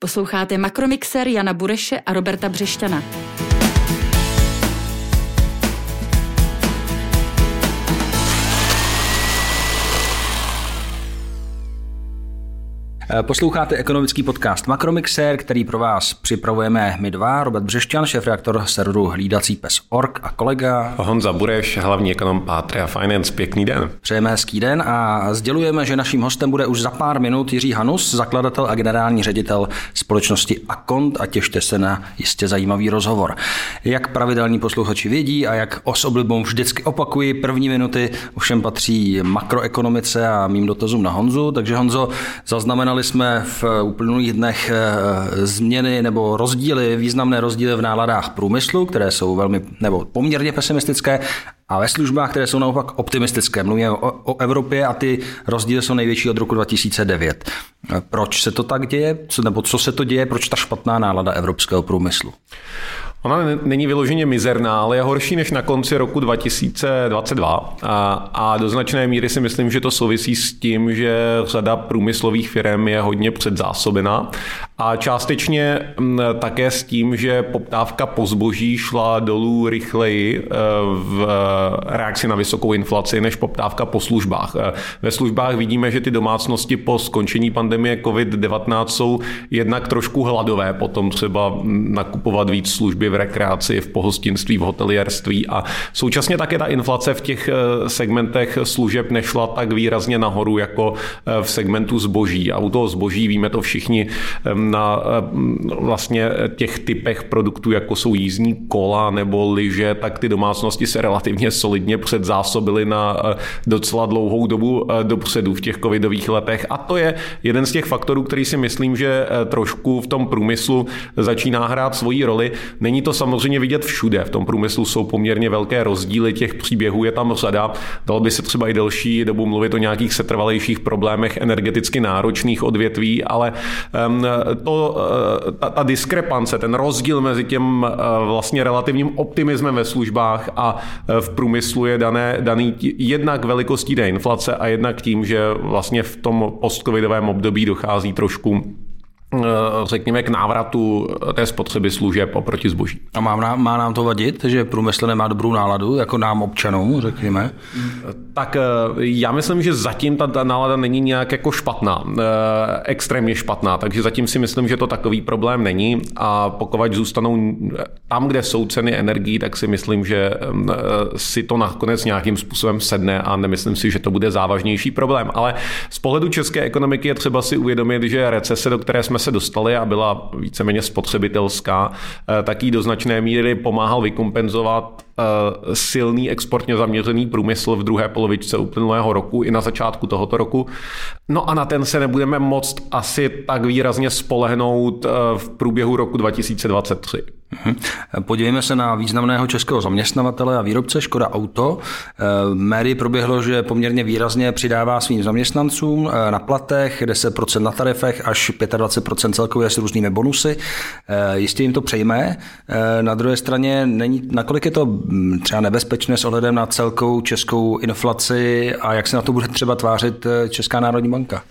Posloucháte Makromixer Jana Bureše a Roberta Břešťana. Posloucháte ekonomický podcast Makromixer, který pro vás připravujeme my dva, Robert Břešťan, šéf-reaktor serveru Hlídací pes Org a kolega Honza Bureš, hlavní ekonom Patria Finance. Pěkný den. Přejeme hezký den a sdělujeme, že naším hostem bude už za pár minut Jiří Hanus, zakladatel a generální ředitel společnosti Akont a těšte se na jistě zajímavý rozhovor. Jak pravidelní posluchači vědí a jak os oblibou vždycky opakuji, první minuty ovšem patří makroekonomice a mým dotazům na Honzu, takže Honzo, zaznamenali Zaznamenali jsme v uplynulých dnech eh, změny nebo rozdíly, významné rozdíly v náladách průmyslu, které jsou velmi nebo poměrně pesimistické a ve službách, které jsou naopak optimistické. Mluvíme o, o Evropě a ty rozdíly jsou největší od roku 2009. Proč se to tak děje? Co, nebo co se to děje? Proč ta špatná nálada evropského průmyslu? Ona není vyloženě mizerná, ale je horší než na konci roku 2022. A, a do značné míry si myslím, že to souvisí s tím, že řada průmyslových firm je hodně předzásobena a částečně také s tím, že poptávka po zboží šla dolů rychleji e, v reakci na vysokou inflaci než poptávka po službách. E, ve službách vidíme, že ty domácnosti po skončení pandemie COVID-19 jsou jednak trošku hladové, potom třeba nakupovat víc služby v rekreaci, v pohostinství, v hotelierství a současně také ta inflace v těch eh, segmentech služeb nešla tak výrazně nahoru jako eh, v segmentu zboží. A u toho zboží víme to všichni na eh, vlastně těch typech produktů, jako jsou jízdní kola nebo lyže, tak ty domácnosti se relativně solidně předzásobily na docela dlouhou dobu dopředu v těch covidových letech. A to je jeden z těch faktorů, který si myslím, že trošku v tom průmyslu začíná hrát svoji roli. Není Není to samozřejmě vidět všude. V tom průmyslu jsou poměrně velké rozdíly těch příběhů, je tam řada. Dalo by se třeba i delší dobu mluvit o nějakých setrvalejších problémech energeticky náročných odvětví, ale to, eh, ta, ta diskrepance, ten rozdíl mezi tím eh, vlastně relativním optimismem ve službách a eh, v průmyslu je dané, daný jednak velikostí té inflace a jednak tím, že vlastně v tom postcovidovém období dochází trošku řekněme, k návratu té spotřeby služeb oproti zboží. A má, nám, má nám to vadit, že průmysl nemá dobrou náladu, jako nám občanům, řekněme? Tak eh, já myslím, že zatím ta, ta nálada není nějak jako špatná, eh, extrémně špatná, takže zatím si myslím, že to takový problém není a pokud zůstanou tam, kde jsou ceny energií, tak si myslím, že si to nakonec nějakým způsobem sedne a nemyslím si, že to bude závažnější problém. Ale z pohledu české ekonomiky je třeba si uvědomit, že recese, do které jsme jsme se dostali a byla víceméně spotřebitelská, eh, tak jí do značné míry pomáhal vykompenzovat silný exportně zaměřený průmysl v druhé polovičce uplynulého roku i na začátku tohoto roku. No a na ten se nebudeme moct asi tak výrazně spolehnout eh, v průběhu roku 2023. Mhm. Podívejme se na významného českého zaměstnavatele a výrobce Škoda Auto. Méry proběhlo, že poměrně výrazně přidává svým zaměstnancům na platech, 10% na tarifech až 25% celkově s různými bonusy. Jistě jim to přejme. Na druhé straně, není, nakolik je to třeba nebezpečné s ohledem na celkovou českou inflaci a jak se na to bude třeba tvářit Česká národní banka?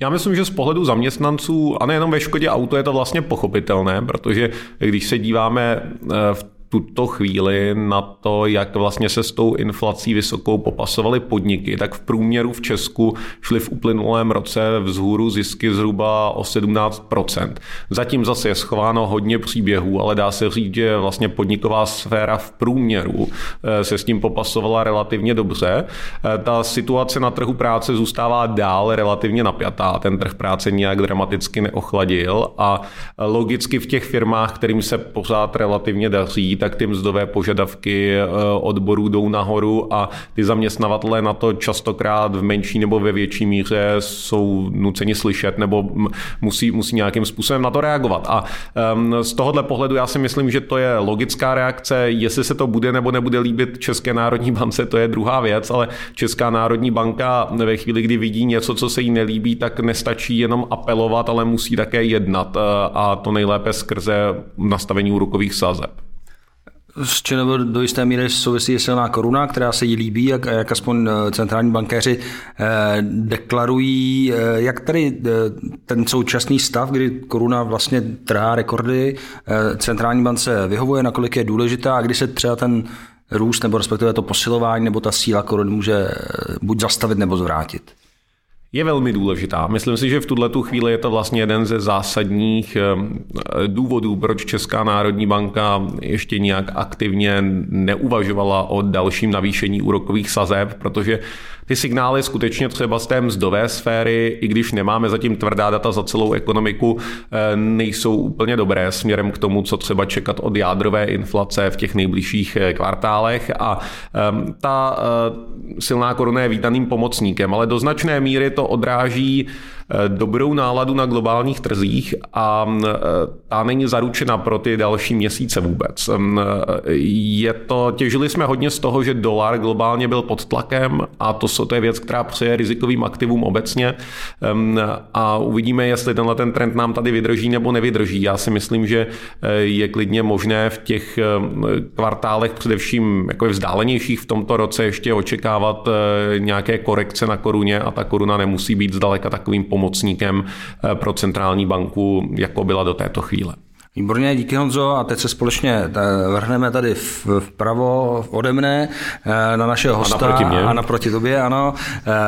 Já myslím, že z pohledu zaměstnanců a nejenom ve Škodě auto je to vlastně pochopitelné, protože když se díváme eh, v tuto chvíli na to, jak vlastně se s tou inflací vysokou popasovaly podniky, tak v průměru v Česku šly v uplynulém roce vzhůru zisky zhruba o 17%. Zatím zase je schováno hodně příběhů, ale dá se říct, že vlastně podniková sféra v průměru eh, se s tím popasovala relativně dobře. Eh, ta situace na trhu práce zůstává dál relativně napjatá. Ten trh práce nijak dramaticky neochladil a logicky v těch firmách, kterým se pořád relativně daří, tak ty mzdové požadavky eh, odborů jdou nahoru a ty zaměstnavatele na to častokrát v menší nebo ve větší míře jsou nuceni slyšet nebo musí, musí nějakým způsobem na to reagovat. A ehm, z tohohle pohledu já si myslím, že to je logická reakce. Jestli se to bude nebo nebude líbit České národní bance, to je druhá věc, ale Česká národní banka ve chvíli, kdy vidí něco, co se jí nelíbí, tak nestačí jenom apelovat, ale musí také jednat eh, a to nejlépe skrze nastavení úrokových sazeb. S ČNB do jisté míry souvisí silná koruna, která se jí líbí, jak, jak aspoň eh, centrální bankéři eh, deklarují. Eh, jak tady ten současný stav, kdy koruna vlastně trhá rekordy, centrální bance vyhovuje, nakolik je důležitá a kdy se třeba ten růst nebo respektive to posilování nebo ta síla koruny může buď zastavit nebo zvrátit? Je velmi důležitá. Myslím si, že v tuhle tu chvíli je to vlastně jeden ze zásadních eh, důvodů, proč Česká národní banka ještě nějak aktivně neuvažovala o dalším navýšení úrokových sazeb, protože ty signály skutečně třeba z té mzdové sféry, i když nemáme zatím tvrdá data za celou ekonomiku, eh, nejsou úplně dobré směrem k tomu, co třeba čekat od jádrové inflace v těch nejbližších eh, kvartálech. A ehm, ta silná koruna je vítaným pomocníkem, ale do značné míry to odráží Eh, dobrou náladu na globálních trzích a eh, ta není zaručena pro ty další měsíce vůbec. Eh, je to, těžili jsme hodně z toho, že dolar globálně byl pod tlakem a to, to je věc, která přeje rizikovým aktivům obecně a uvidíme, jestli tenhle ten trend nám tady vydrží nebo nevydrží. Já si myslím, že je klidně možné v těch kvartálech, především jako vzdálenějších v tomto roce, ještě očekávat nějaké korekce na koruně a ta koruna nemusí být zdaleka takovým pomocníkem eh, pro centrální banku, jako byla do této chvíle. Výborně, díky Honzo. A teď se společně eh, vrhneme tady vpravo ode mne eh, na našeho hosta. A naproti, mě. a naproti tobě, ano.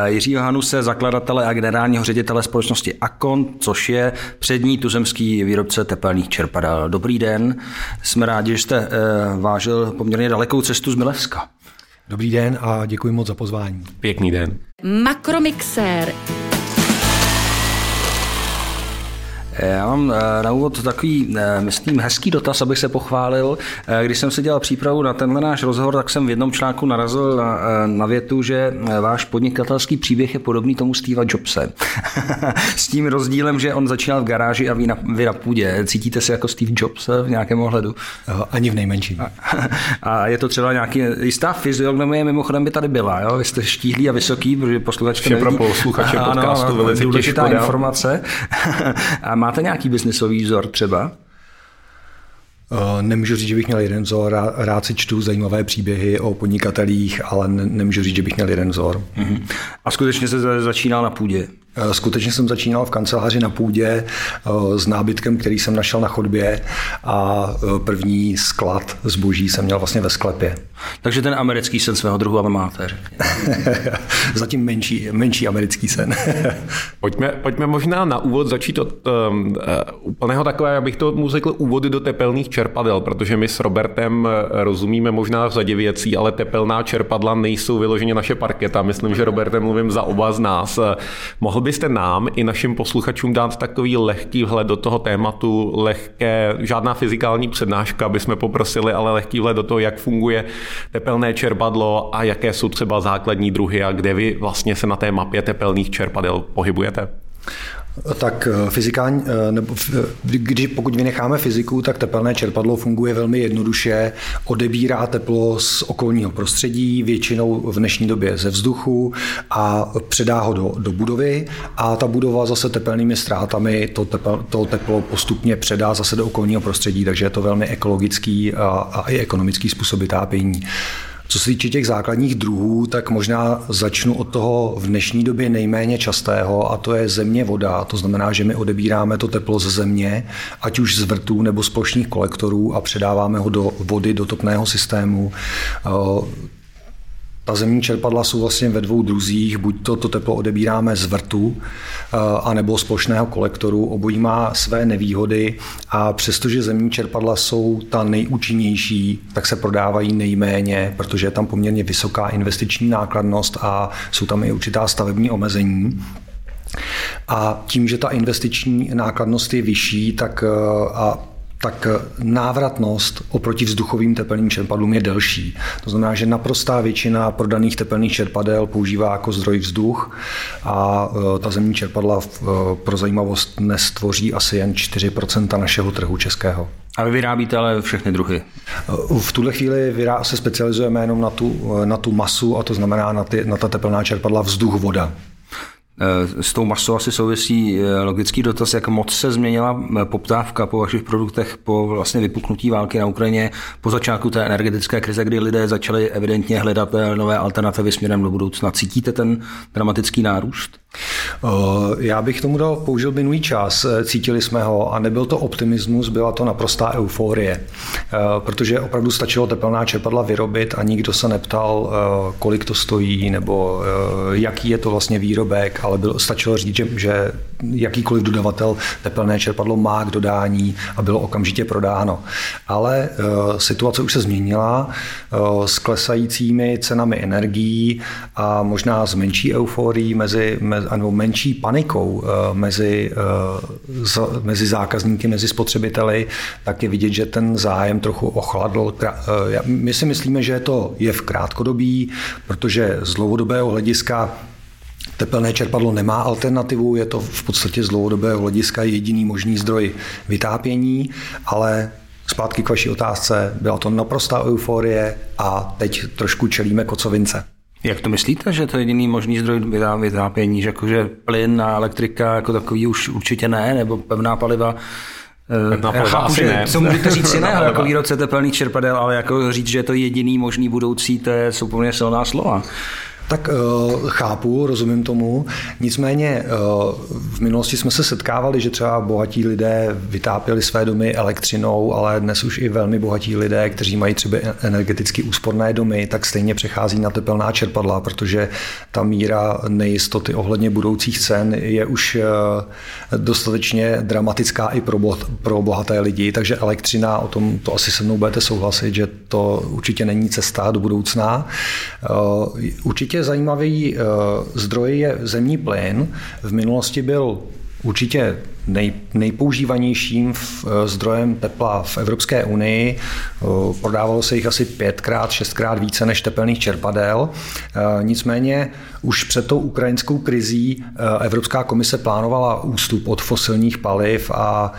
Jiřího Hanuse, zakladatele a generálního ředitele společnosti Akon, což je přední tuzemský výrobce tepelných čerpadel. Dobrý den. Jsme rádi, že jste vážil poměrně dalekou cestu z Milevska. Dobrý den a děkuji moc za pozvání. Pěkný den. Makromixér Já mám eh, na úvod takový, eh, myslím, hezký dotaz, abych se pochválil. Eh, když jsem si dělal přípravu na tenhle náš rozhovor, tak jsem v jednom článku narazil na, na větu, že váš podnikatelský příběh je podobný tomu Steva Jobse. S tím rozdílem, že on začínal v garáži a vy na, vy na půdě. Cítíte se jako Steve Jobs v nějakém ohledu? Ani v nejmenším. A, a je to třeba nějaký, jistá fyziognomie mimochodem by tady byla, jo? Vy jste štíhlý a vysoký, protože posluchač to nevidí. pro posluchače podcastu ano, velice důležitá informace. a Máte nějaký biznisový vzor třeba? Eh, nemůžu říct, že bych měl jeden vzor, rád si čtu zajímavé příběhy o podnikatelích, ale nemůžu říct, že bych měl jeden vzor. Uh-huh. A skutečně se začínal na půdě? Eh, skutečně jsem začínal v kanceláři na půdě eh, s nábytkem, který jsem našel na chodbě a první sklad zboží jsem měl vlastně ve sklepě. Takže ten americký sen svého druhu ale máte, Zatím menší, menší americký sen. pojďme, pojďme možná na úvod začít od um, uh, úplného takové, abych to mu řekl, úvody do tepelných čerpadel, protože my s Robertem eh, rozumíme možná v řadě věcí, ale tepelná čerpadla nejsou vyloženě naše parketa. Myslím, že Robertem mluvím za oba z nás. Mohl byste nám i našim posluchačům dát takový lehký vhled do toho tématu, lehké, žádná fyzikální přednáška, aby jsme poprosili, ale lehký vhled do toho, jak funguje tepelné čerpadlo a jaké jsou třeba základní druhy a kde vy vlastně se na té mapě tepelných čerpadel pohybujete? Tak eh, fyzikální, eh, nebo když pokud vynecháme fyziku, tak tepelné čerpadlo funguje velmi jednoduše, odebírá teplo z okolního prostředí, většinou v dnešní době ze vzduchu a předá ho do, do budovy a ta budova zase tepelnými ztrátami to, tepel, to teplo postupně předá zase do okolního prostředí, takže je to velmi ekologický a, a i ekonomický způsob vytápění. Co se týče těch základních druhů, tak možná začnu od toho v dnešní době nejméně častého, a to je země voda. To znamená, že my odebíráme to teplo ze země, ať už z vrtů nebo z plošních kolektorů a předáváme ho do vody, do topného systému. Ta zemní čerpadla jsou vlastně ve dvou druzích, buď to, to teplo odebíráme z vrtu, eh, anebo z plošného kolektoru. Obojí má své nevýhody a přestože zemní čerpadla jsou ta nejúčinnější, tak se prodávají nejméně, protože je tam poměrně vysoká investiční nákladnost a jsou tam i určitá stavební omezení. A tím, že ta investiční nákladnost je vyšší, tak eh, a tak eh, návratnost oproti vzduchovým tepelným čerpadlům je delší. To znamená, že naprostá většina prodaných tepelných čerpadel používá jako zdroj vzduch a eh, ta zemní čerpadla eh, pro zajímavost dnes tvoří asi jen 4% našeho trhu českého. A vy vyrábíte ale všechny druhy? V tuhle chvíli se specializujeme jenom na tu, na tu masu, a to znamená na, ty, na ta tepelná čerpadla vzduch-voda. Eh, s tou masou asi souvisí eh, logický dotaz, jak moc se změnila eh, poptávka po vašich produktech po vlastně vypuknutí války na Ukrajině, po začátku té energetické krize, kdy lidé začali evidentně hledat nové alternativy směrem do budoucna. Cítíte ten dramatický nárůst? Já bych tomu dal, použil minulý čas, cítili jsme ho a nebyl to optimismus, byla to naprostá euforie, protože opravdu stačilo tepelná čerpadla vyrobit a nikdo se neptal, kolik to stojí nebo jaký je to vlastně výrobek, ale bylo, stačilo říct, že, že jakýkoliv dodavatel tepelné čerpadlo má k dodání a bylo okamžitě prodáno. Ale uh, situace už se změnila uh, s klesajícími cenami energií a možná s menší euforií mezi, mezi nebo menší panikou uh, mezi, uh, z, mezi zákazníky, mezi spotřebiteli, tak je vidět, že ten zájem trochu ochladl. My si myslíme, že to je v krátkodobí, protože z dlouhodobého hlediska Tepelné čerpadlo nemá alternativu, je to v podstatě z dlouhodobého hlediska jediný možný zdroj vytápění, ale zpátky k vaší otázce, byla to naprostá euforie a teď trošku čelíme kocovince. Jak to myslíte, že to je jediný možný zdroj vytápění, že jakože plyn a elektrika jako takový už určitě ne, nebo pevná paliva Pevná paliva chápu, asi ne. Co můžete říct jiného jako výrobce tepelných čerpadel, ale jako říct, že je to jediný možný budoucí, to je, jsou poměrně silná slova. Tak uh, chápu, rozumím tomu. Nicméně uh, v minulosti jsme se setkávali, že třeba bohatí lidé vytápěli své domy elektřinou, ale dnes už i velmi bohatí lidé, kteří mají třeba energeticky úsporné domy, tak stejně přechází na tepelná čerpadla, protože ta míra nejistoty ohledně budoucích cen je už uh, dostatečně dramatická i pro, pro bohaté lidi. Takže elektřina, o tom to asi se mnou budete souhlasit, že to určitě není cesta do budoucna. Určitě Určitě zajímavý eh, zdroj je zemní plyn. V minulosti byl určitě nej, nejpoužívanějším v, eh, zdrojem tepla v Evropské unii. Eh, prodávalo se jich asi pětkrát, šestkrát více než tepelných čerpadel. Nicméně už před tou ukrajinskou krizí Evropská komise plánovala ústup od fosilních paliv a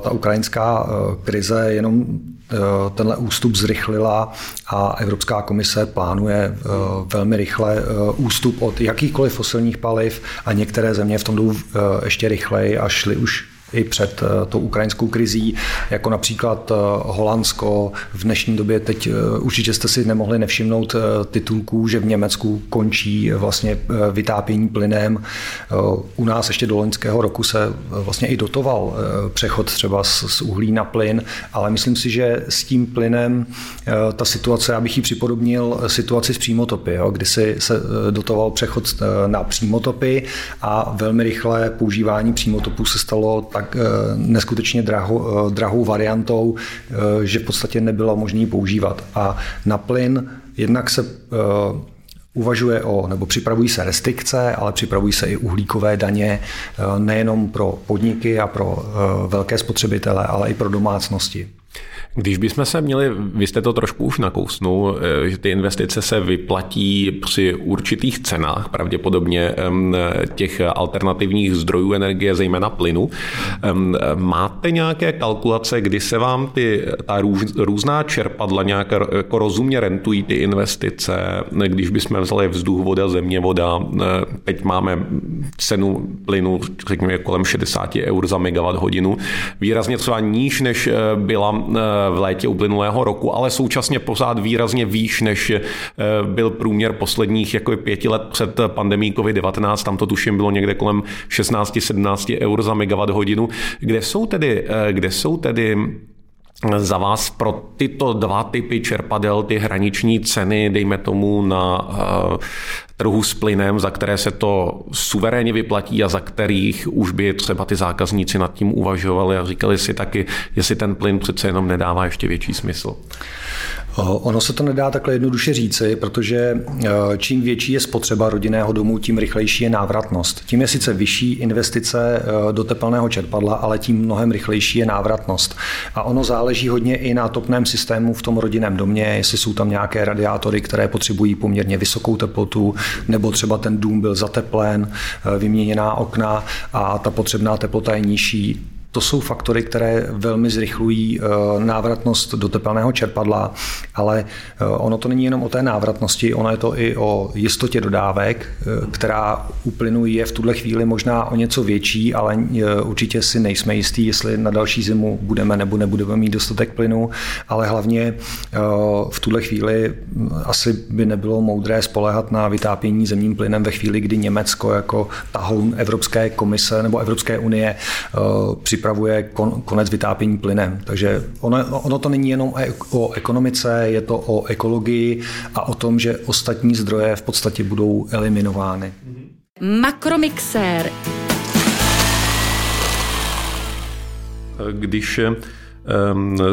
ta ukrajinská krize jenom Eh, tenhle ústup zrychlila a Evropská komise plánuje eh, velmi rychle eh, ústup od jakýchkoliv fosilních paliv a některé země v tom jdou ještě rychleji a šly už i před eh, tou ukrajinskou krizí, jako například eh, Holandsko. V dnešní době teď eh, určitě jste si nemohli nevšimnout titulků, že v Německu končí vlastně vytápění plynem. U nás ještě do loňského roku se vlastně i dotoval přechod třeba z uhlí na plyn, ale myslím si, že s tím plynem ta situace, já bych ji připodobnil situaci s přímotopy, jo, kdy si se dotoval přechod na přímotopy a velmi rychle používání přímotopů se stalo tak eh, neskutečně drahou, eh, drahou variantou, eh, že v podstatě nebylo možné používat. A na plyn jednak se uvažuje o, nebo připravují se restrikce, ale připravují se i uhlíkové daně nejenom pro podniky a pro velké spotřebitele, ale i pro domácnosti. Když bychom se měli, vy jste to trošku už nakousnul, eh, že ty investice se vyplatí při určitých cenách, pravděpodobně těch alternativních zdrojů energie, zejména plynu. Máte nějaké kalkulace, kdy se vám ty, ta růz, různá čerpadla nějak jako rozumně rentují ty investice, když bychom vzali vzduch, voda, země, voda, eh, teď máme cenu plynu, řekněme, kolem 60 eur za megawatt hodinu, výrazně třeba níž, než eh, byla v létě uplynulého roku, ale současně pořád výrazně výš, než eh, byl průměr posledních jako pěti let před pandemí COVID-19. Tam to tuším bylo někde kolem 16-17 eur za megawatt hodinu. Kde jsou tedy, eh, kde jsou tedy za vás pro tyto dva typy čerpadel ty hraniční ceny, dejme tomu na uh, trhu s plynem, za které se to suverénně vyplatí a za kterých už by třeba ty zákazníci nad tím uvažovali a říkali si taky, jestli ten plyn přece jenom nedává ještě větší smysl. Ono se to nedá takhle jednoduše říci, protože eh, čím větší je spotřeba rodinného domu, tím rychlejší je návratnost. Tím je sice vyšší investice eh, do tepelného čerpadla, ale tím mnohem rychlejší je návratnost. A ono záleží hodně i na topném systému v tom rodinném domě, jestli jsou tam nějaké radiátory, které potřebují poměrně vysokou teplotu, nebo třeba ten dům byl zateplen, eh, vyměněná okna a ta potřebná teplota je nižší to jsou faktory, které velmi zrychlují návratnost do tepelného čerpadla, ale ono to není jenom o té návratnosti, ono je to i o jistotě dodávek, která u plynu je v tuhle chvíli možná o něco větší, ale určitě si nejsme jistí, jestli na další zimu budeme nebo nebudeme mít dostatek plynu, ale hlavně v tuhle chvíli asi by nebylo moudré spolehat na vytápění zemním plynem ve chvíli, kdy Německo jako tahoun Evropské komise nebo Evropské unie eh, připravuje konec vytápění plynem. Takže ono, ono to není jenom o ekonomice, je to o ekologii a o tom, že ostatní zdroje v podstatě budou eliminovány. Makromixér. Když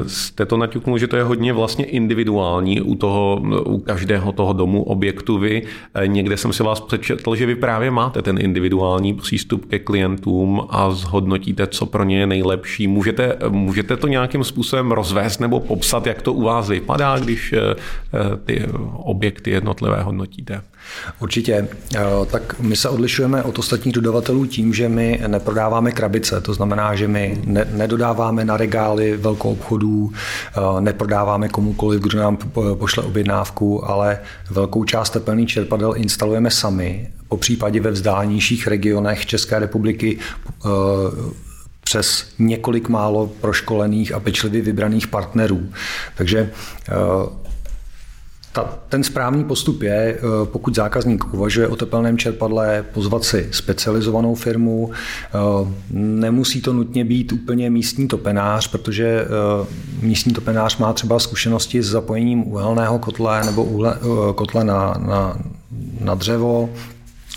jste to naťuknul, že to je hodně vlastně individuální u, toho, u každého toho domu, objektu vy. Eh, někde jsem si vás přečetl, že vy právě máte ten individuální přístup ke klientům a zhodnotíte, co pro ně je nejlepší. Můžete, můžete to nějakým způsobem rozvést nebo popsat, jak to u vás vypadá, když eh, eh, ty objekty jednotlivé hodnotíte? Určitě. Tak my se odlišujeme od ostatních dodavatelů tím, že my neprodáváme krabice. To znamená, že my nedodáváme na regály velkou obchodů, eh, neprodáváme komukoliv, kdo nám pošle objednávku, ale velkou část tepelných čerpadel instalujeme sami, po případě ve vzdálenějších regionech České republiky eh, přes několik málo proškolených a pečlivě vybraných partnerů. Takže eh, ta, ten správný postup je, eh, pokud zákazník uvažuje o tepelném čerpadle, pozvat si specializovanou firmu. Eh, nemusí to nutně být úplně místní topenář, protože eh, místní topenář má třeba zkušenosti s zapojením uhelného kotle nebo uhle, kotle na, na, na dřevo,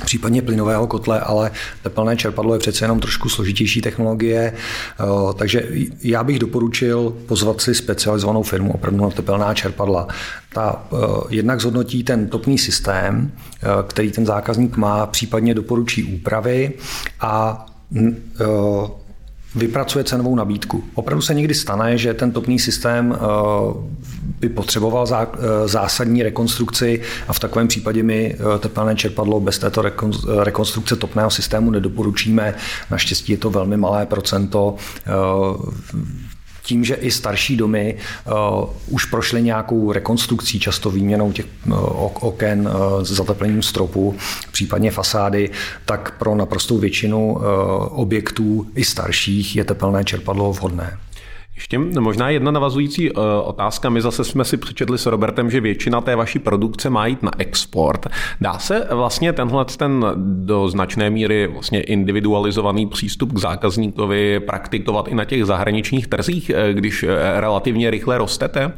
případně plynového kotle, ale tepelné čerpadlo je přece jenom trošku složitější technologie, eh, takže já bych doporučil pozvat si specializovanou firmu opravdu na tepelná čerpadla. Ta eh, jednak zhodnotí ten topný systém, eh, který ten zákazník má, případně doporučí úpravy a vypracuje cenovou nabídku. Opravdu se někdy stane, že ten topný systém by potřeboval eh, zásadní rekonstrukci a v takovém případě my eh, tepelné čerpadlo bez této rekonstrukce topného systému nedoporučíme. Naštěstí je to velmi malé procento eh, tím, že i starší domy uh, už prošly nějakou rekonstrukcí, často výměnou těch uh, oken uh, zateplením stropu, případně fasády, tak pro naprostou většinu uh, objektů i starších je tepelné čerpadlo vhodné. Ještě možná jedna navazující uh, otázka. My zase jsme si přečetli s Robertem, že většina té vaší produkce má jít na export. Dá se vlastně tenhle ten do značné míry vlastně individualizovaný přístup k zákazníkovi praktikovat i na těch zahraničních trzích, eh, když eh, relativně rychle rostete?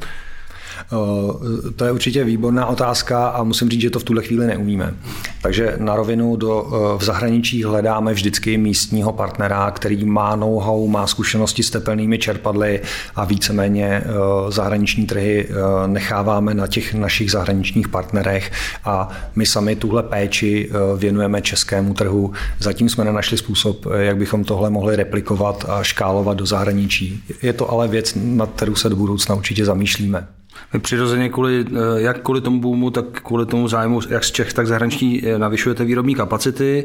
Eh, to je určitě výborná otázka a musím říct, že to v tuhle chvíli neumíme. Takže na rovinu do, eh, v zahraničí hledáme vždycky místního partnera, který má know-how, má zkušenosti s tepelnými čerpadly a víceméně eh, zahraniční trhy necháváme na těch našich zahraničních partnerech a my sami tuhle péči věnujeme českému trhu. Zatím jsme nenašli způsob, jak bychom tohle mohli replikovat a škálovat do zahraničí. Je to ale věc, nad kterou se do budoucna určitě zamýšlíme. Vy přirozeně kvůli, eh, jak kvůli tomu boomu, tak kvůli tomu zájmu jak z Čech, tak zahraniční eh, navyšujete výrobní kapacity.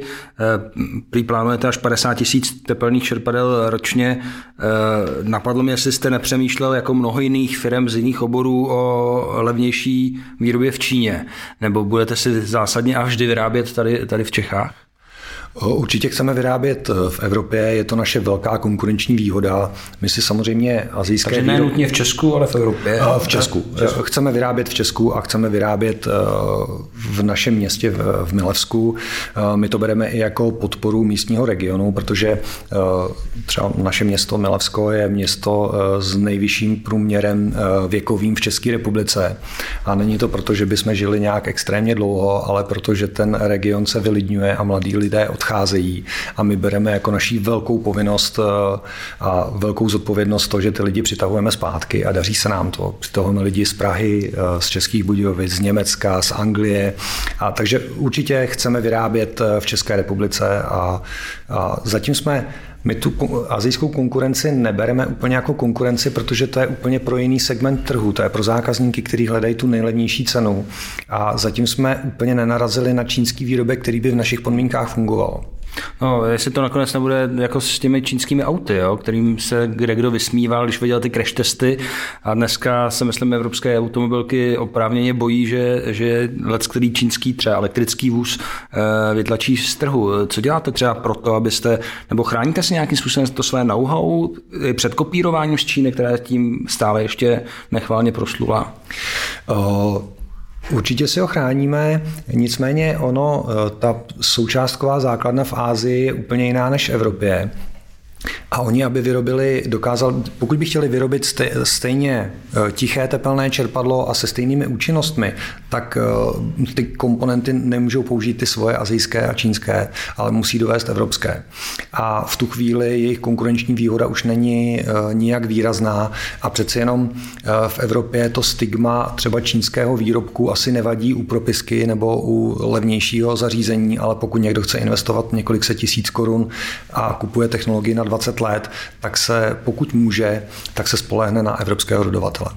Eh, plánujete až 50 tisíc tepelných čerpadel ročně. Napadlo mě, jestli jste nepřemýšlel jako mnoho jiných firm z jiných oborů o levnější výrobě v Číně. Nebo budete si zásadně a vždy vyrábět tady, tady v Čechách? Určitě chceme vyrábět eh, v Evropě, je to naše velká konkurenční výhoda. My si samozřejmě azijské... Takže ne nutně v Česku, ale v Evropě. V Česku. v Česku. Chceme vyrábět v Česku a chceme vyrábět eh, v našem městě v Milevsku. My to bereme i jako podporu místního regionu, protože třeba naše město Milevsko je město s nejvyšším průměrem věkovým v České republice. A není to proto, že bychom žili nějak extrémně dlouho, ale protože ten region se vylidňuje a mladí lidé od odcházejí a my bereme jako naší velkou povinnost eh, a velkou zodpovědnost to, že ty lidi přitahujeme zpátky a daří se nám to. Přitahujeme lidi z Prahy, eh, z Českých Budějovic, z Německa, z Anglie. A takže určitě chceme vyrábět eh, v České republice a, a zatím jsme my tu azijskou konkurenci nebereme úplně jako konkurenci, protože to je úplně pro jiný segment trhu. To je pro zákazníky, kteří hledají tu nejlevnější cenu. A zatím jsme úplně nenarazili na čínský výrobek, který by v našich podmínkách fungoval. No, jestli to nakonec nebude jako s těmi čínskými auty, jo, kterým se kde kdo vysmíval, když viděl ty crash testy a dneska se myslím evropské automobilky oprávněně bojí, že, že let, který čínský třeba elektrický vůz eh, vytlačí z trhu. Co děláte třeba pro to, abyste, nebo chráníte si nějakým způsobem to své know-how před kopírováním z Číny, která tím stále ještě nechválně proslula? Uh... Určitě si ho chráníme, nicméně ono, eh, ta součástková základna v Ázii je úplně jiná než v Evropě. A oni, aby vyrobili, dokázal, pokud by chtěli vyrobit stejně eh, tiché tepelné čerpadlo a se stejnými účinnostmi, tak eh, ty komponenty nemůžou použít ty svoje azijské a čínské, ale musí dovést evropské. A v tu chvíli jejich konkurenční výhoda už není eh, nijak výrazná a přeci jenom v Evropě to stigma třeba čínského výrobku asi nevadí u propisky nebo u levnějšího zařízení, ale pokud někdo chce investovat několik set tisíc korun a kupuje technologii na 20 let, tak se, pokud může, tak se spolehne na evropského dodavatele.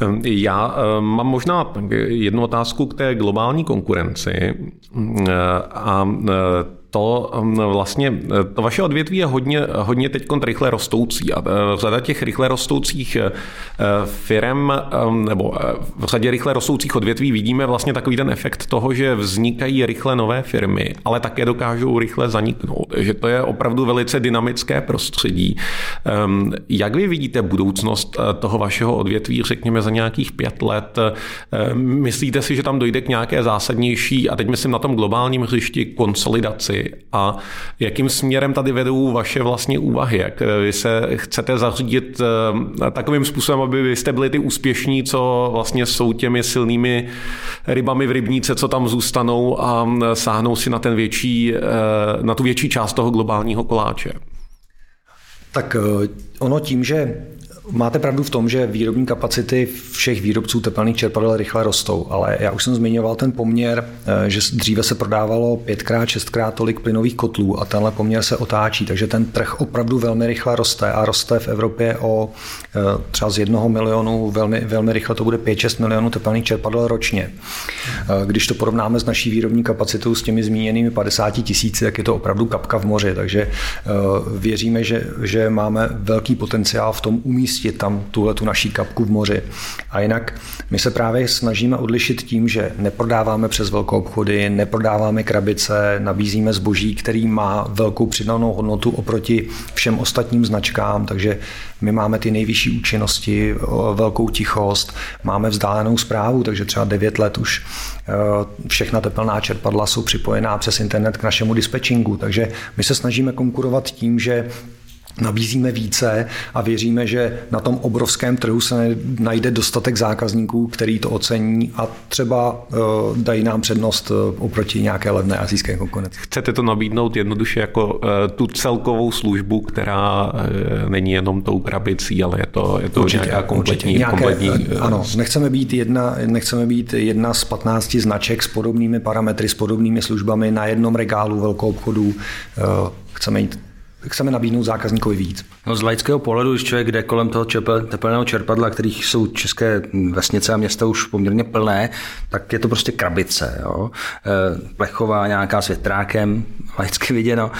Ehm, já ehm, mám možná jednu otázku k té globální konkurenci ehm, a to vlastně, to vaše odvětví je hodně, hodně teď rychle rostoucí a v řada těch rychle rostoucích firm nebo v řadě rychle rostoucích odvětví vidíme vlastně takový ten efekt toho, že vznikají rychle nové firmy, ale také dokážou rychle zaniknout. Že to je opravdu velice dynamické prostředí. Jak vy vidíte budoucnost toho vašeho odvětví, řekněme, za nějakých pět let? Myslíte si, že tam dojde k nějaké zásadnější, a teď myslím na tom globálním hřišti, konsolidaci a jakým směrem tady vedou vaše vlastně úvahy? Jak eh, vy se chcete zařídit eh, takovým způsobem, aby vy jste byli ty úspěšní, co vlastně jsou těmi silnými rybami v rybníce, co tam zůstanou a eh, sáhnou si na, ten větší, na tu větší část toho globálního koláče? Tak ono tím, že Máte pravdu v tom, že výrobní kapacity všech výrobců tepelných čerpadel rychle rostou, ale já už jsem zmiňoval ten poměr, eh, že dříve se prodávalo pětkrát, šestkrát tolik plynových kotlů a tenhle poměr se otáčí, takže ten trh opravdu velmi rychle roste a roste v Evropě o eh, třeba z jednoho milionu, velmi, velmi rychle to bude 5-6 milionů tepelných čerpadel ročně. Eh, když to porovnáme s naší výrobní kapacitou s těmi zmíněnými 50 tisíci, tak je to opravdu kapka v moři, takže věříme, že, že máme velký potenciál v tom umístění umístit tam tuhle tu naší kapku v moři. A jinak my se právě snažíme odlišit tím, že neprodáváme přes velkou obchody, neprodáváme krabice, nabízíme zboží, který má velkou přidanou hodnotu oproti všem ostatním značkám, takže my máme ty nejvyšší účinnosti, velkou tichost, máme vzdálenou zprávu, takže třeba 9 let už e, všechna tepelná čerpadla jsou připojená přes internet k našemu dispečingu, takže my se snažíme konkurovat tím, že nabízíme více a věříme, že na tom obrovském trhu se najde dostatek zákazníků, který to ocení a třeba uh, dají nám přednost uh, oproti nějaké levné azijské konkurenci. Chcete to nabídnout jednoduše jako uh, tu celkovou službu, která není jenom tou krabicí, ale je to, je to určitě, nějaká kompletní, určitě. Nějaké, kompletní... Ano, nechceme být, jedna, nechceme být jedna z 15 značek s podobnými parametry, s podobnými službami na jednom regálu velkou obchodu. Chceme jít chceme nabídnout zákazníkovi víc. No z laického pohledu, když člověk jde kolem toho čepe, tepelného čerpadla, kterých jsou české vesnice a města už poměrně plné, tak je to prostě krabice. Jo? E, plechová nějaká s větrákem, laicky viděno.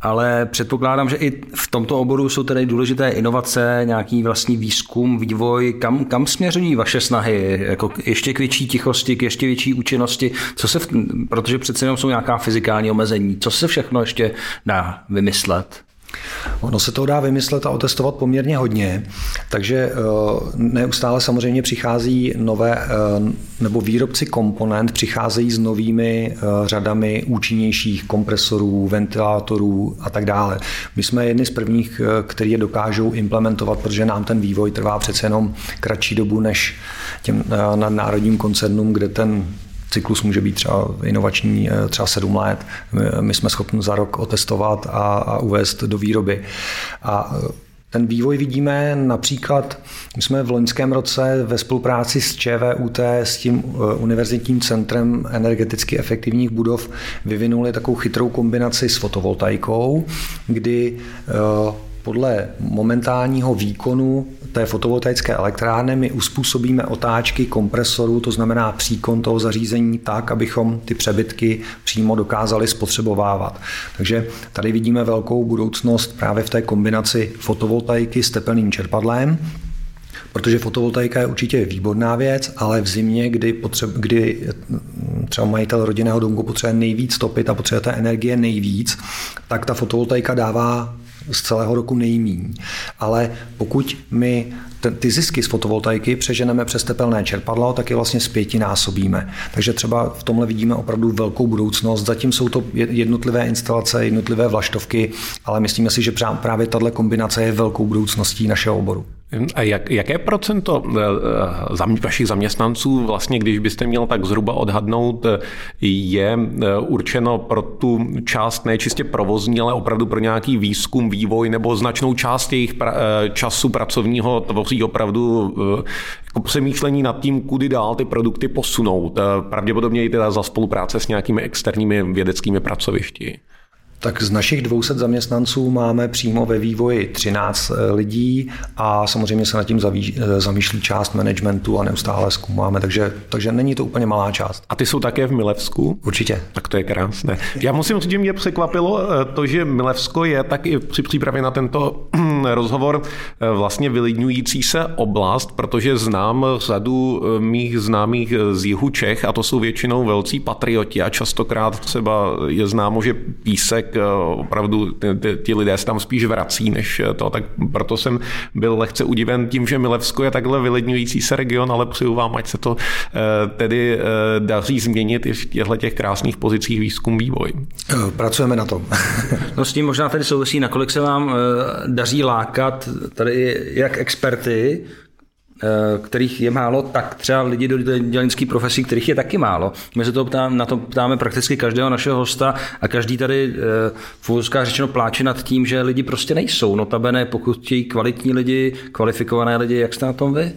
Ale předpokládám, že i v tomto oboru jsou tedy důležité inovace, nějaký vlastní výzkum, vývoj. Kam, kam směřují vaše snahy? Jako ještě k větší tichosti, k ještě větší účinnosti? Co se v, protože přece jenom jsou nějaká fyzikální omezení. Co se všechno ještě dá vymyslet? Ono se to dá vymyslet a otestovat poměrně hodně, takže eh, neustále samozřejmě přichází nové, eh, nebo výrobci komponent přicházejí s novými eh, řadami účinnějších kompresorů, ventilátorů a tak dále. My jsme jedni z prvních, který je dokážou implementovat, protože nám ten vývoj trvá přece jenom kratší dobu než těm národním koncernům, kde ten cyklus může být třeba inovační eh, třeba sedm let. My jsme schopni za rok otestovat a, a uvést do výroby. A eh, ten vývoj vidíme například, my jsme v loňském roce ve spolupráci s ČVUT, s tím eh, univerzitním centrem energeticky efektivních budov, vyvinuli takovou chytrou kombinaci s fotovoltaikou, kdy podle momentálního výkonu té fotovoltaické elektrárny my uspůsobíme otáčky kompresorů, to znamená příkon toho zařízení tak, abychom ty přebytky přímo dokázali spotřebovávat. Takže tady vidíme velkou budoucnost právě v té kombinaci fotovoltaiky s tepelným čerpadlem, Protože fotovoltaika je určitě výborná věc, ale v zimě, kdy, potřeb, kdy mm, třeba majitel rodinného domku potřebuje nejvíc topit a potřebuje té energie nejvíc, tak ta fotovoltaika dává z celého roku nejmíň. Ale pokud my ty zisky z fotovoltaiky přeženeme přes tepelné čerpadlo, tak je vlastně zpětinásobíme. Takže třeba v tomhle vidíme opravdu velkou budoucnost. Zatím jsou to jednotlivé instalace, jednotlivé vlaštovky, ale myslíme si, že právě tahle kombinace je velkou budoucností našeho oboru. A jak, jaké procento eh, vašich zaměstnanců vlastně, když byste měl tak zhruba odhadnout, je eh, určeno pro tu část ne čistě provozní, ale opravdu pro nějaký výzkum, vývoj nebo značnou část jejich pra, eh, času pracovního tvoří opravdu jako přemýšlení nad tím, kudy dál ty produkty posunout. Pravděpodobně i teda za spolupráce s nějakými externími vědeckými pracovišti. Tak z našich 200 zaměstnanců máme přímo ve vývoji 13 eh, lidí a samozřejmě se nad tím eh, zamýšlí část managementu a neustále zkoumáme, takže, takže není to úplně malá část. A ty jsou také v Milevsku? Určitě. Tak to je krásné. Já musím říct, že mě překvapilo eh, to, že Milevsko je tak i při přípravě na tento rozhovor vlastně vylidňující se oblast, protože znám řadu mých známých z jihu Čech a to jsou většinou velcí patrioti a častokrát třeba je známo, že písek Eh, opravdu ti lidé se tam spíš vrací, než to. Tak proto jsem byl lehce udiven tím, že Milevsko je takhle vylidňující se region, ale přeju vám, ať se to eh, tedy eh, daří změnit i v těchto těch krásných pozicích výzkum vývoj. Pracujeme na tom. no s tím možná tady souvisí, nakolik se vám daří lákat tady jak experty, Eh, kterých je málo, tak třeba lidi do dělnické profesí, kterých je taky málo. My se to ptám, na to ptáme prakticky každého našeho hosta a každý tady eh, v úzkách řečeno pláče nad tím, že lidi prostě nejsou. Notabene, pokud chtějí kvalitní lidi, kvalifikované lidi, jak jste na tom vy?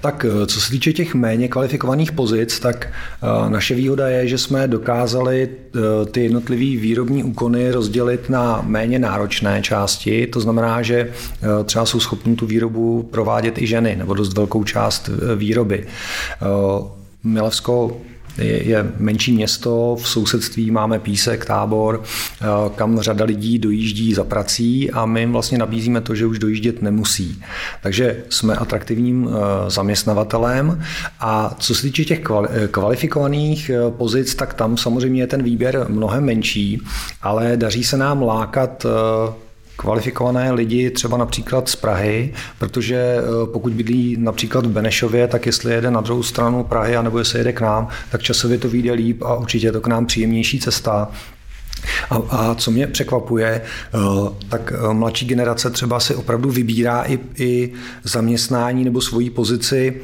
Tak eh, co se týče těch méně kvalifikovaných pozic, tak eh, naše výhoda je, že jsme dokázali eh, ty jednotlivé výrobní úkony rozdělit na méně náročné části. To znamená, že třeba jsou schopni tu výrobu provádět i ženy, nebo dost velkou část výroby. Milevsko je, je menší město, v sousedství máme Písek, tábor, eh, kam řada lidí dojíždí za prací a my jim vlastně nabízíme to, že už dojíždět nemusí. Takže jsme atraktivním eh, zaměstnavatelem a co se týče těch eh, kvalifikovaných pozic, tak tam samozřejmě je ten výběr mnohem menší, ale daří se nám lákat kvalifikované lidi třeba například z Prahy, protože eh, pokud bydlí například v Benešově, tak jestli jede na druhou stranu Prahy, anebo jestli jede k nám, tak časově to vyjde líp a určitě je to k nám příjemnější cesta. A, a co mě překvapuje, eh, tak eh, mladší generace třeba si opravdu vybírá i, i zaměstnání nebo svoji pozici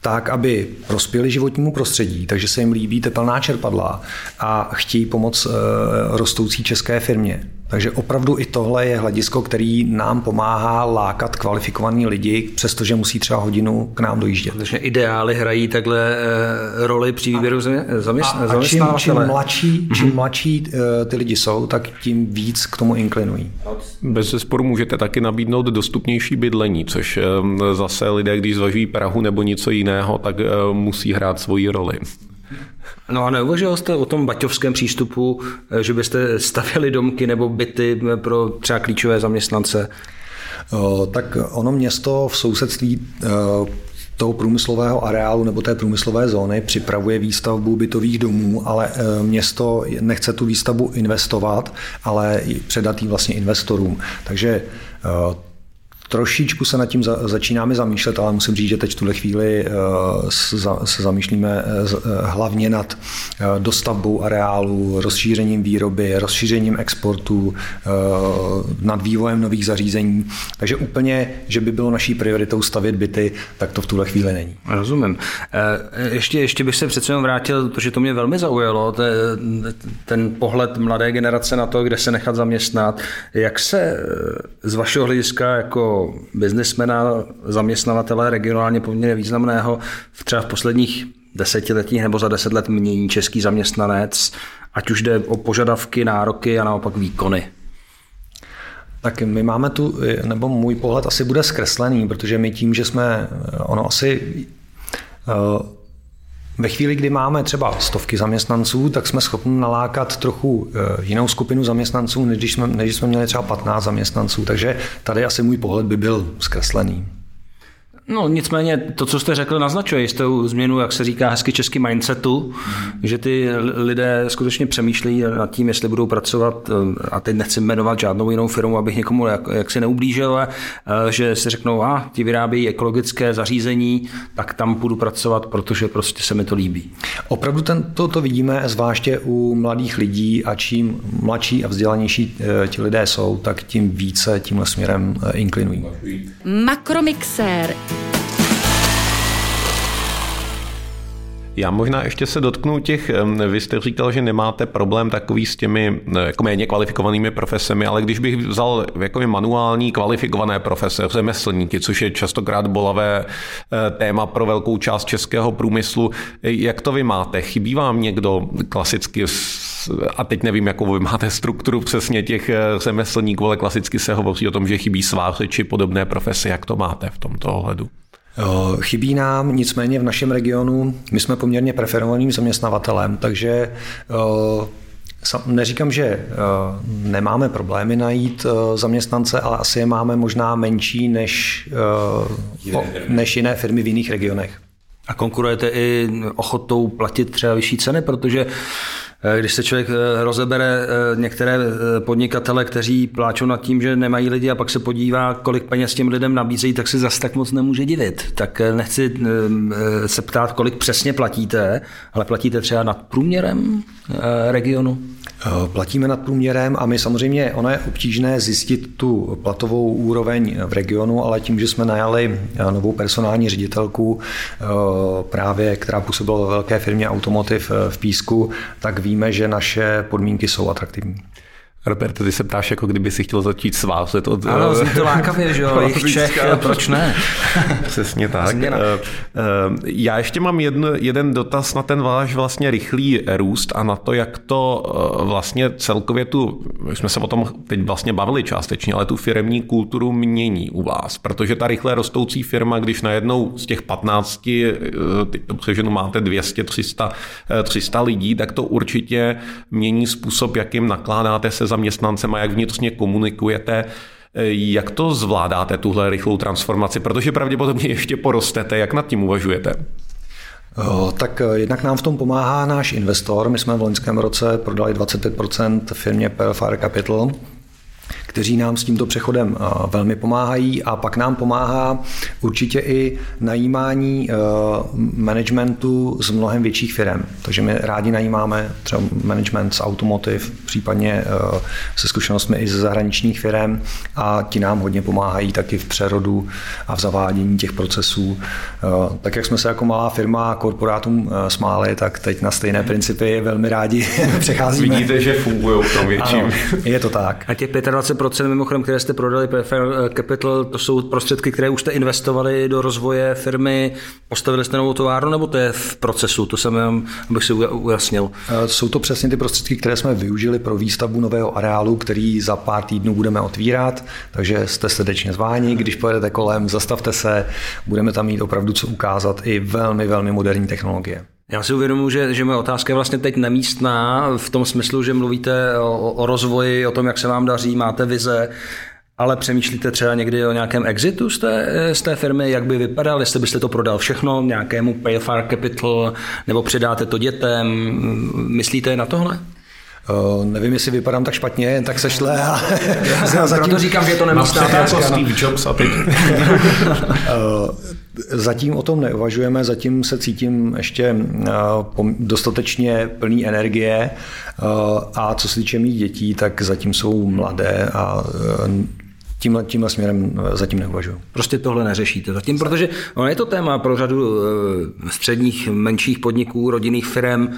tak, aby prospěli životnímu prostředí, takže se jim líbí tepelná čerpadla a chtějí pomoct rostoucí české firmě. Takže opravdu i tohle je hledisko, který nám pomáhá lákat kvalifikovaní lidi, přestože musí třeba hodinu k nám dojíždět. Takže ideály hrají takhle e, roli při výběru zaměstnavatele. A, a čím, čím mladší, čím mladší e, ty lidi jsou, tak tím víc k tomu inklinují. Bez sporu můžete taky nabídnout dostupnější bydlení, což e, zase lidé, když zvažují Prahu nebo něco jiného, tak musí hrát svoji roli. No a neuvažoval jste o tom baťovském přístupu, eh, že byste stavěli domky nebo byty eh, pro třeba klíčové zaměstnance? Tak ono město v sousedství eh, toho průmyslového areálu nebo té průmyslové zóny připravuje výstavbu bytových domů, ale město nechce tu výstavbu investovat, ale předat ji vlastně investorům. Takže Trošičku se nad tím začínáme zamýšlet, ale musím říct, že teď v tuhle chvíli eh, se zamýšlíme eh, eh, hlavně nad dostavbou areálu, rozšířením výroby, rozšířením exportu, nad vývojem nových zařízení. Takže úplně, že by bylo naší prioritou stavět byty, tak to v tuhle chvíli není. Rozumím. Ještě, ještě bych se přece jenom vrátil, protože to mě velmi zaujalo, ten pohled mladé generace na to, kde se nechat zaměstnat. Jak se z vašeho hlediska jako biznismena, zaměstnavatele regionálně poměrně významného, v třeba v posledních desetiletích nebo za deset let mění český zaměstnanec, ať už jde o požadavky, nároky a naopak výkony? Tak my máme tu, nebo můj pohled asi bude zkreslený, protože my tím, že jsme, ono asi ve chvíli, kdy máme třeba stovky zaměstnanců, tak jsme schopni nalákat trochu jinou skupinu zaměstnanců, než když jsme, než jsme měli třeba 15 zaměstnanců. Takže tady asi můj pohled by byl zkreslený. No nicméně to, co jste řekl, naznačuje jistou změnu, jak se říká hezky český mindsetu, mm. že ty lidé skutečně přemýšlí nad tím, jestli budou pracovat, eh, a teď nechci jmenovat žádnou jinou firmu, abych někomu jak, jak si neublížil, ale eh, že si řeknou, a ah, ti vyrábějí ekologické zařízení, tak tam půjdu pracovat, protože prostě se mi to líbí. Opravdu ten, to, to vidíme zvláště u mladých lidí a čím mladší a vzdělanější eh, ti lidé jsou, tak tím více tímhle směrem inklinují. Makromixér Já možná ještě se dotknu těch, vy jste říkal, že nemáte problém takový s těmi jako méně kvalifikovanými profesemi, ale když bych vzal jako manuální kvalifikované profese, řemeslníky, což je častokrát bolavé eh, téma pro velkou část českého průmyslu, jak to vy máte? Chybí vám někdo klasicky a teď nevím, jakou vy máte strukturu přesně těch eh, řemeslníků, ale klasicky se hovoří o tom, že chybí sváře či podobné profese. Jak to máte v tomto ohledu? Chybí nám nicméně v našem regionu, my jsme poměrně preferovaným zaměstnavatelem, takže Neříkám, že nemáme problémy najít zaměstnance, ale asi je máme možná menší než, než jiné firmy v jiných regionech. A konkurujete i ochotou platit třeba vyšší ceny, protože Eh, když se člověk eh, rozebere eh, některé podnikatele, kteří pláčou nad tím, že nemají lidi a pak se podívá, kolik peněz těm lidem nabízejí, tak se zas tak moc nemůže divit. Tak nechci se ptát, kolik přesně platíte, ale platíte třeba nad průměrem regionu? Platíme nad průměrem a my samozřejmě, ono je obtížné zjistit tu platovou úroveň v regionu, ale tím, že jsme najali novou personální ředitelku, právě která působila ve velké firmě Automotiv v Písku, tak víme, že naše podmínky jsou atraktivní. Robert, ty se ptáš, jako kdyby si chtěl začít svázet od... Ano, zní to lákavě, že jo, jich Čech, proč ne? Přesně tak. Změna. Eh, eh, já ještě mám jedn, jeden dotaz na ten váš vlastně rychlý růst a na to, jak to eh, vlastně celkově tu, my jsme se o tom teď vlastně bavili částečně, ale tu firmní kulturu mění u vás, protože ta rychle rostoucí firma, když najednou z těch 15, teď to přeženu, máte 200, 300, 300 lidí, tak to určitě mění způsob, jakým nakládáte se zaměstnancem a jak vnitřně komunikujete. Jak to zvládáte, tuhle rychlou transformaci? Protože pravděpodobně ještě porostete. Jak nad tím uvažujete? Tak eh, jednak nám v tom pomáhá náš investor. My jsme v loňském roce prodali 25% firmě Fire Capital, kteří nám s tímto přechodem eh, velmi pomáhají a pak nám pomáhá určitě i najímání eh, managementu z mnohem větších firm. Takže my rádi najímáme třeba management z automotiv, případně eh, se zkušenostmi i ze zahraničních firm a ti nám hodně pomáhají taky v přerodu a v zavádění těch procesů. Tak jak jsme se jako malá firma korporátům smáli, tak teď na stejné principy velmi rádi přecházíme. Vidíte, že fungují v tom větším. Ano, je to tak. A těch 25% mimochodem, které jste prodali Prefer Capital, to jsou prostředky, které už jste investovali do rozvoje firmy, postavili jste novou továrnu, nebo to je v procesu? To jsem jenom, abych si ujasnil. Eh, jsou to přesně ty prostředky, které jsme využili pro výstavbu nového areálu, který za pár týdnů budeme otvírat, takže jste srdečně zváni, když pojedete kolem, zastavte se, budeme tam mít opravdu co ukázat i velmi, velmi moderní technologie. Já si uvědomuji, že, že moje otázka je vlastně teď nemístná v tom smyslu, že mluvíte o, o rozvoji, o tom, jak se vám daří, máte vize, ale přemýšlíte třeba někdy o nějakém exitu z té, z té firmy, jak by vypadal, jestli byste to prodal všechno nějakému Payfar Capital, nebo předáte to dětem, myslíte na tohle? Uh, nevím, jestli vypadám tak špatně, jen tak sešle. A zatím... Proto říkám, že je to nemístná otázka. Steve Jobs a teď. Zatím o tom neuvažujeme, zatím se cítím ještě dostatečně plný energie a co se týče mých dětí, tak zatím jsou mladé a tímhle, tímhle směrem zatím neuvažuji. Prostě tohle neřešíte zatím, protože ono je to téma pro řadu středních, menších podniků, rodinných firm,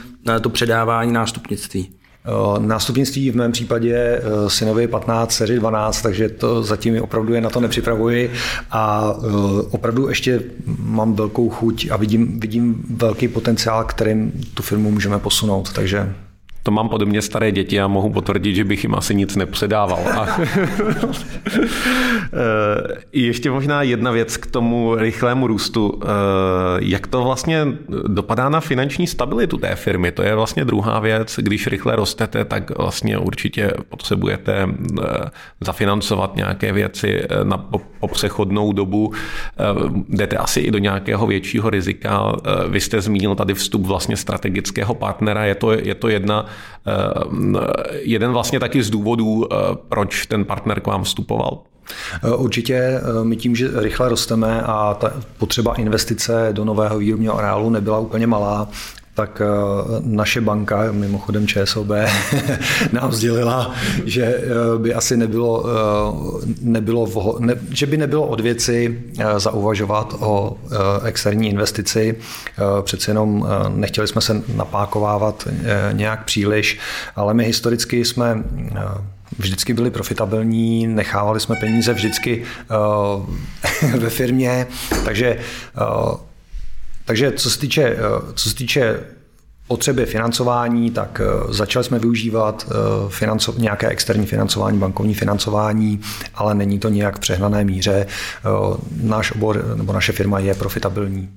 to předávání nástupnictví. Eh, nástupnictví v mém případě eh, synovi 15, dceři 12, takže to zatím opravdu je na to nepřipravuji. A eh, opravdu ještě mám velkou chuť a vidím, vidím velký potenciál, kterým tu firmu můžeme posunout, takže To mám podobně staré děti a mohu potvrdit, že bych jim asi nic nepředával. A eh, ještě možná jedna věc k tomu rychlému růstu. Eh, jak to vlastně dopadá na finanční stabilitu té firmy? To je vlastně druhá věc. Když rychle rostete, tak vlastně určitě potřebujete eh, zafinancovat nějaké věci na po přechodnou dobu. Jdete asi i do nějakého většího rizika. Vy jste zmínil tady vstup vlastně strategického partnera. Je to, je to jedna jeden vlastně taky z důvodů, eh, proč ten partner k vám vstupoval. Eh, určitě my tím, že rychle rosteme a ta potřeba investice do nového výrobního areálu nebyla úplně malá, tak naše banka, mimochodem ČSOB, nám sdělila, že by asi nebylo, nebylo ne, že by nebylo od věci zauvažovat o externí investici. Přece jenom nechtěli jsme se napákovávat nějak příliš, ale my historicky jsme vždycky byli profitabilní, nechávali jsme peníze vždycky ve firmě, takže takže co se týče, co se týče potřeby financování, tak eh, začali jsme využívat eh, financo, nějaké externí financování, bankovní financování, ale není to nějak v přehnané míře. Eh, náš obor nebo naše firma je profitabilní.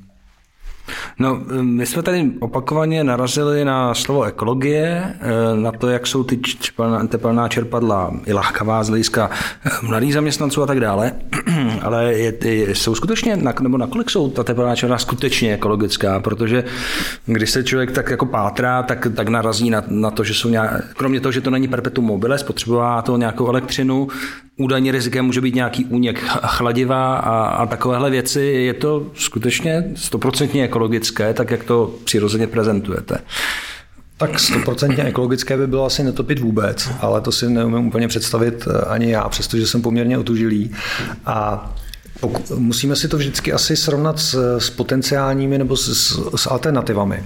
No, my jsme tady opakovaně narazili na slovo ekologie, eh, na to, jak jsou ty tepelná čerpadla i lahkavá z hlediska eh, mladých zaměstnanců a tak dále, ale je, jsou skutečně, nebo nakolik jsou ta tepelná čerpadla skutečně ekologická, protože když se člověk tak jako pátrá, tak, tak narazí na, na to, že jsou nějak, kromě toho, že to není perpetuum mobile, spotřebová to nějakou elektřinu, údajně rizikem může být nějaký úněk chladiva a, a takovéhle věci. Je to skutečně stoprocentně ekologické, tak jak to přirozeně prezentujete? Tak stoprocentně ekologické by bylo asi netopit vůbec, ale to si neumím úplně představit eh, ani já, přestože jsem poměrně otužilý. A musíme si to vždycky asi srovnat s, s potenciálními nebo s, s alternativami.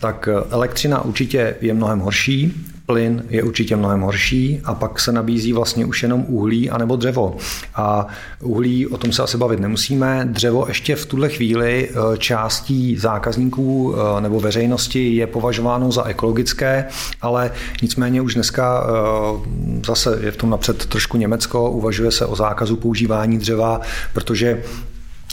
Tak eh, elektřina určitě je mnohem horší, plyn je určitě mnohem horší a pak se nabízí vlastně už jenom uhlí anebo dřevo. A uhlí, o tom se asi bavit nemusíme, dřevo ještě v tuhle chvíli eh, částí zákazníků eh, nebo veřejnosti je považováno za ekologické, ale nicméně už dneska eh, zase je v tom napřed trošku Německo, uvažuje se o zákazu používání dřeva, protože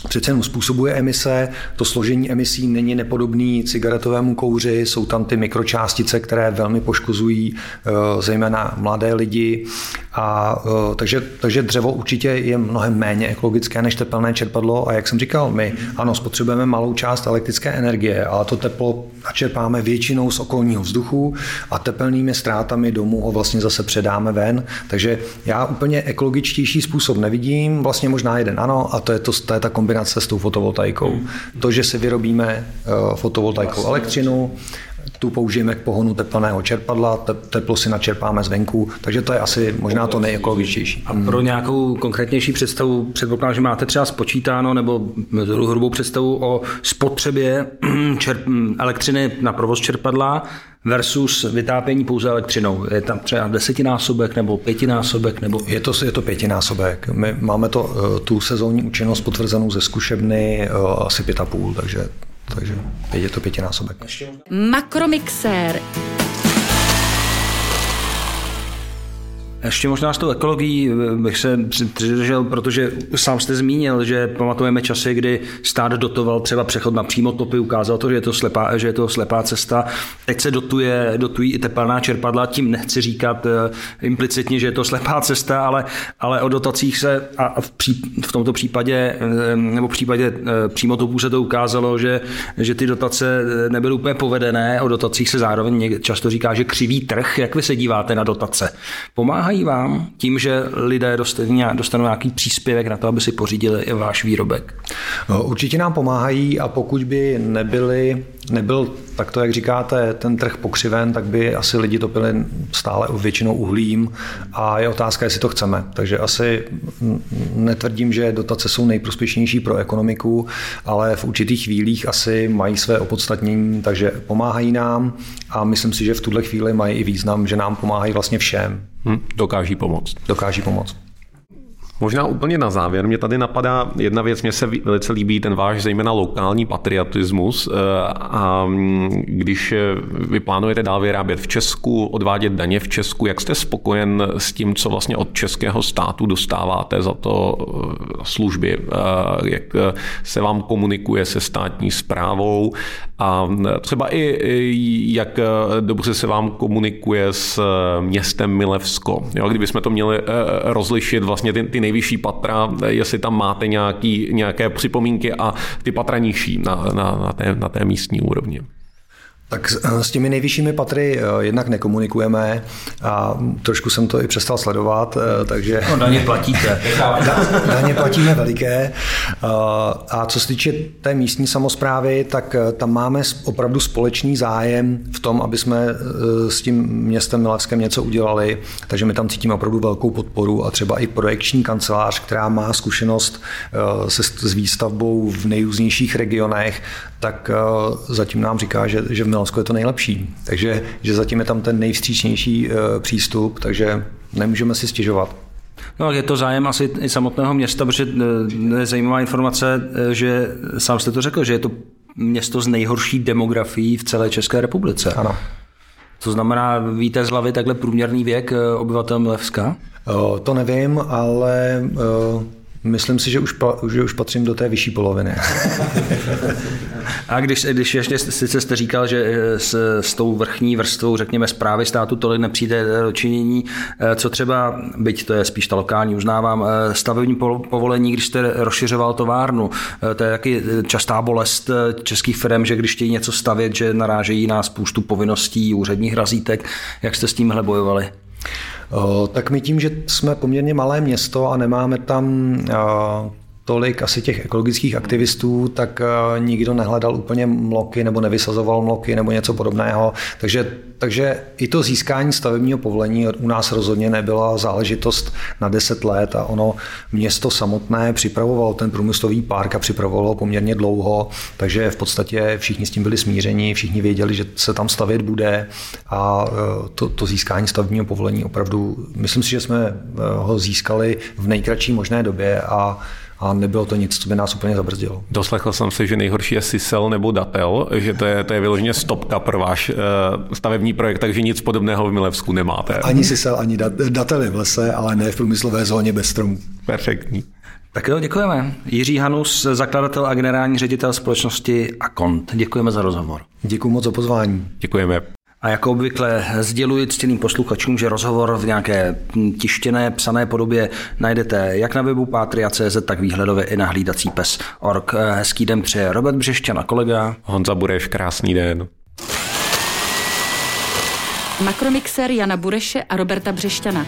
přece jenom způsobuje emise. To složení emisí není nepodobný cigaretovému kouři, jsou tam ty mikročástice, které velmi poškozují eh, zejména mladé lidi. A, eh, takže, takže dřevo určitě je mnohem méně ekologické než tepelné čerpadlo. A jak jsem říkal, my ano, spotřebujeme malou část elektrické energie, ale to teplo načerpáme většinou z okolního vzduchu a tepelnými ztrátami domů ho vlastně zase předáme ven. Takže já úplně ekologičtější způsob nevidím, vlastně možná jeden ano, a to je, to, to je ta kombinace s tou fotovoltaikou. Hmm. To, že si vyrobíme uh, fotovoltaikou elektřinu, tu použijeme k pohonu teplného čerpadla, teplo si načerpáme zvenku, takže to je asi možná to nejekologičtější. A pro nějakou konkrétnější představu předpokládám, že máte třeba spočítáno nebo hrubou představu o spotřebě čerp, elektřiny na provoz čerpadla versus vytápění pouze elektřinou. Je tam třeba desetinásobek nebo pětinásobek? Nebo... Je, to, je to pětinásobek. My máme to, eh, tu sezónní účinnost potvrzenou ze zkušebny eh, asi pět a půl, takže takže je to pětinásobek. Makromixér. Ještě možná s tou ekologií bych se přidržel, protože sám jste zmínil, že pamatujeme časy, kdy stát dotoval třeba přechod na přímotopy, ukázal to, že je to slepá, že je to slepá cesta. Teď se dotuje, dotují i tepelná čerpadla, tím nechci říkat uh, implicitně, že je to slepá cesta, ale, ale o dotacích se a v, pří, v tomto případě, nebo v případě přímotopů se to ukázalo, že, že ty dotace nebyly úplně povedené, o dotacích se zároveň často říká, že křivý trh. Jak vy se díváte na dotace? Pomáhají pomáhají vám tím, že lidé dostanou nějaký příspěvek na to, aby si pořídili i váš výrobek? No, určitě nám pomáhají a pokud by nebyli, nebyl takto, jak říkáte, ten trh pokřiven, tak by asi lidi topili stále většinou uhlím a je otázka, jestli to chceme. Takže asi netvrdím, že dotace jsou nejprospěšnější pro ekonomiku, ale v určitých chvílích asi mají své opodstatnění, takže pomáhají nám a myslím si, že v tuhle chvíli mají i význam, že nám pomáhají vlastně všem. Hmm, dokáží pomoct. Dokáží pomoct. Možná úplně na závěr, mě tady napadá jedna věc, mně se velice líbí ten váš zejména lokální patriotismus eh, a mm, když vy plánujete dál vyrábět v Česku, odvádět daně v Česku, jak jste spokojen s tím, co vlastně od českého státu dostáváte za to eh, služby, eh, jak se vám komunikuje se státní zprávou a třeba i jak dobře se vám komunikuje s městem Milevsko. Jo, kdybychom to měli rozlišit vlastně ty, ty nejvyšší patra, jestli tam máte nějaký, nějaké připomínky a ty patra nižší na, na, na, té, na té místní úrovni. Tak eh, s těmi nejvyššími patry eh, jednak nekomunikujeme a trošku jsem to i přestal sledovat, eh, takže... No, daně platíte. daně platíme veliké. A co se týče té místní samozprávy, tak tam máme opravdu společný zájem v tom, aby jsme s tím městem Milevském něco udělali, takže my tam cítíme opravdu velkou podporu a třeba i projekční kancelář, která má zkušenost se, s výstavbou v nejrůznějších regionech, tak zatím nám říká, že, že v Milansko je to nejlepší. Takže že zatím je tam ten nejvstřícnější eh, přístup, takže nemůžeme si stěžovat. No, je to zájem asi i samotného města, protože eh, je zajímavá informace, eh, že sám jste to řekl, že je to město s nejhorší demografií v celé České republice. Ano. To znamená, víte z hlavy takhle průměrný věk obyvatel Milevska? To nevím, ale Myslím si, že už, pa, že už patřím do té vyšší poloviny. A když, když ještě sice jste říkal, že eh, s, s tou vrchní vrstvou, řekněme, zprávy státu tolik nepřijde do činění, eh, co třeba, byť to je spíš ta lokální, uznávám, eh, stavební povolení, když jste rozšiřoval továrnu, to je taky častá bolest českých firm, že když chtějí něco stavět, že narážejí na spoustu povinností, úředních razítek. Jak jste s tímhle bojovali? Tak my tím, že jsme poměrně malé město a nemáme tam tolik asi těch ekologických aktivistů, tak eh, nikdo nehledal úplně mloky nebo nevysazoval mloky nebo něco podobného. Takže, takže i to získání stavebního povolení u nás rozhodně nebyla záležitost na 10 let a ono město samotné připravovalo ten průmyslový park a připravovalo poměrně dlouho, takže v podstatě všichni s tím byli smířeni, všichni věděli, že se tam stavět bude a eh, to, to získání stavebního povolení opravdu, myslím si, že jsme eh, ho získali v nejkratší možné době a a nebylo to nic, co by nás úplně zabrzdilo. Doslechl jsem si, že nejhorší je Sisel nebo Datel, že to je, to je vyloženě stopka pro váš uh, stavební projekt, takže nic podobného v Milevsku nemáte. Ani Sisel, ani Datel je v lese, ale ne v průmyslové zóně bez stromů. Perfektní. Tak jo, děkujeme. Jiří Hanus, zakladatel a generální ředitel společnosti Akont. Děkujeme za rozhovor. Děkuji moc za pozvání. Děkujeme. A jako obvykle sděluji ctěným posluchačům, že rozhovor v nějaké tištěné, psané podobě najdete jak na webu Patria.cz, tak výhledově i na hlídací pes org. Hezký den přeje Robert Břešťan a kolega. Honza Bureš, krásný den. Makromixer Jana Bureše a Roberta Břešťana.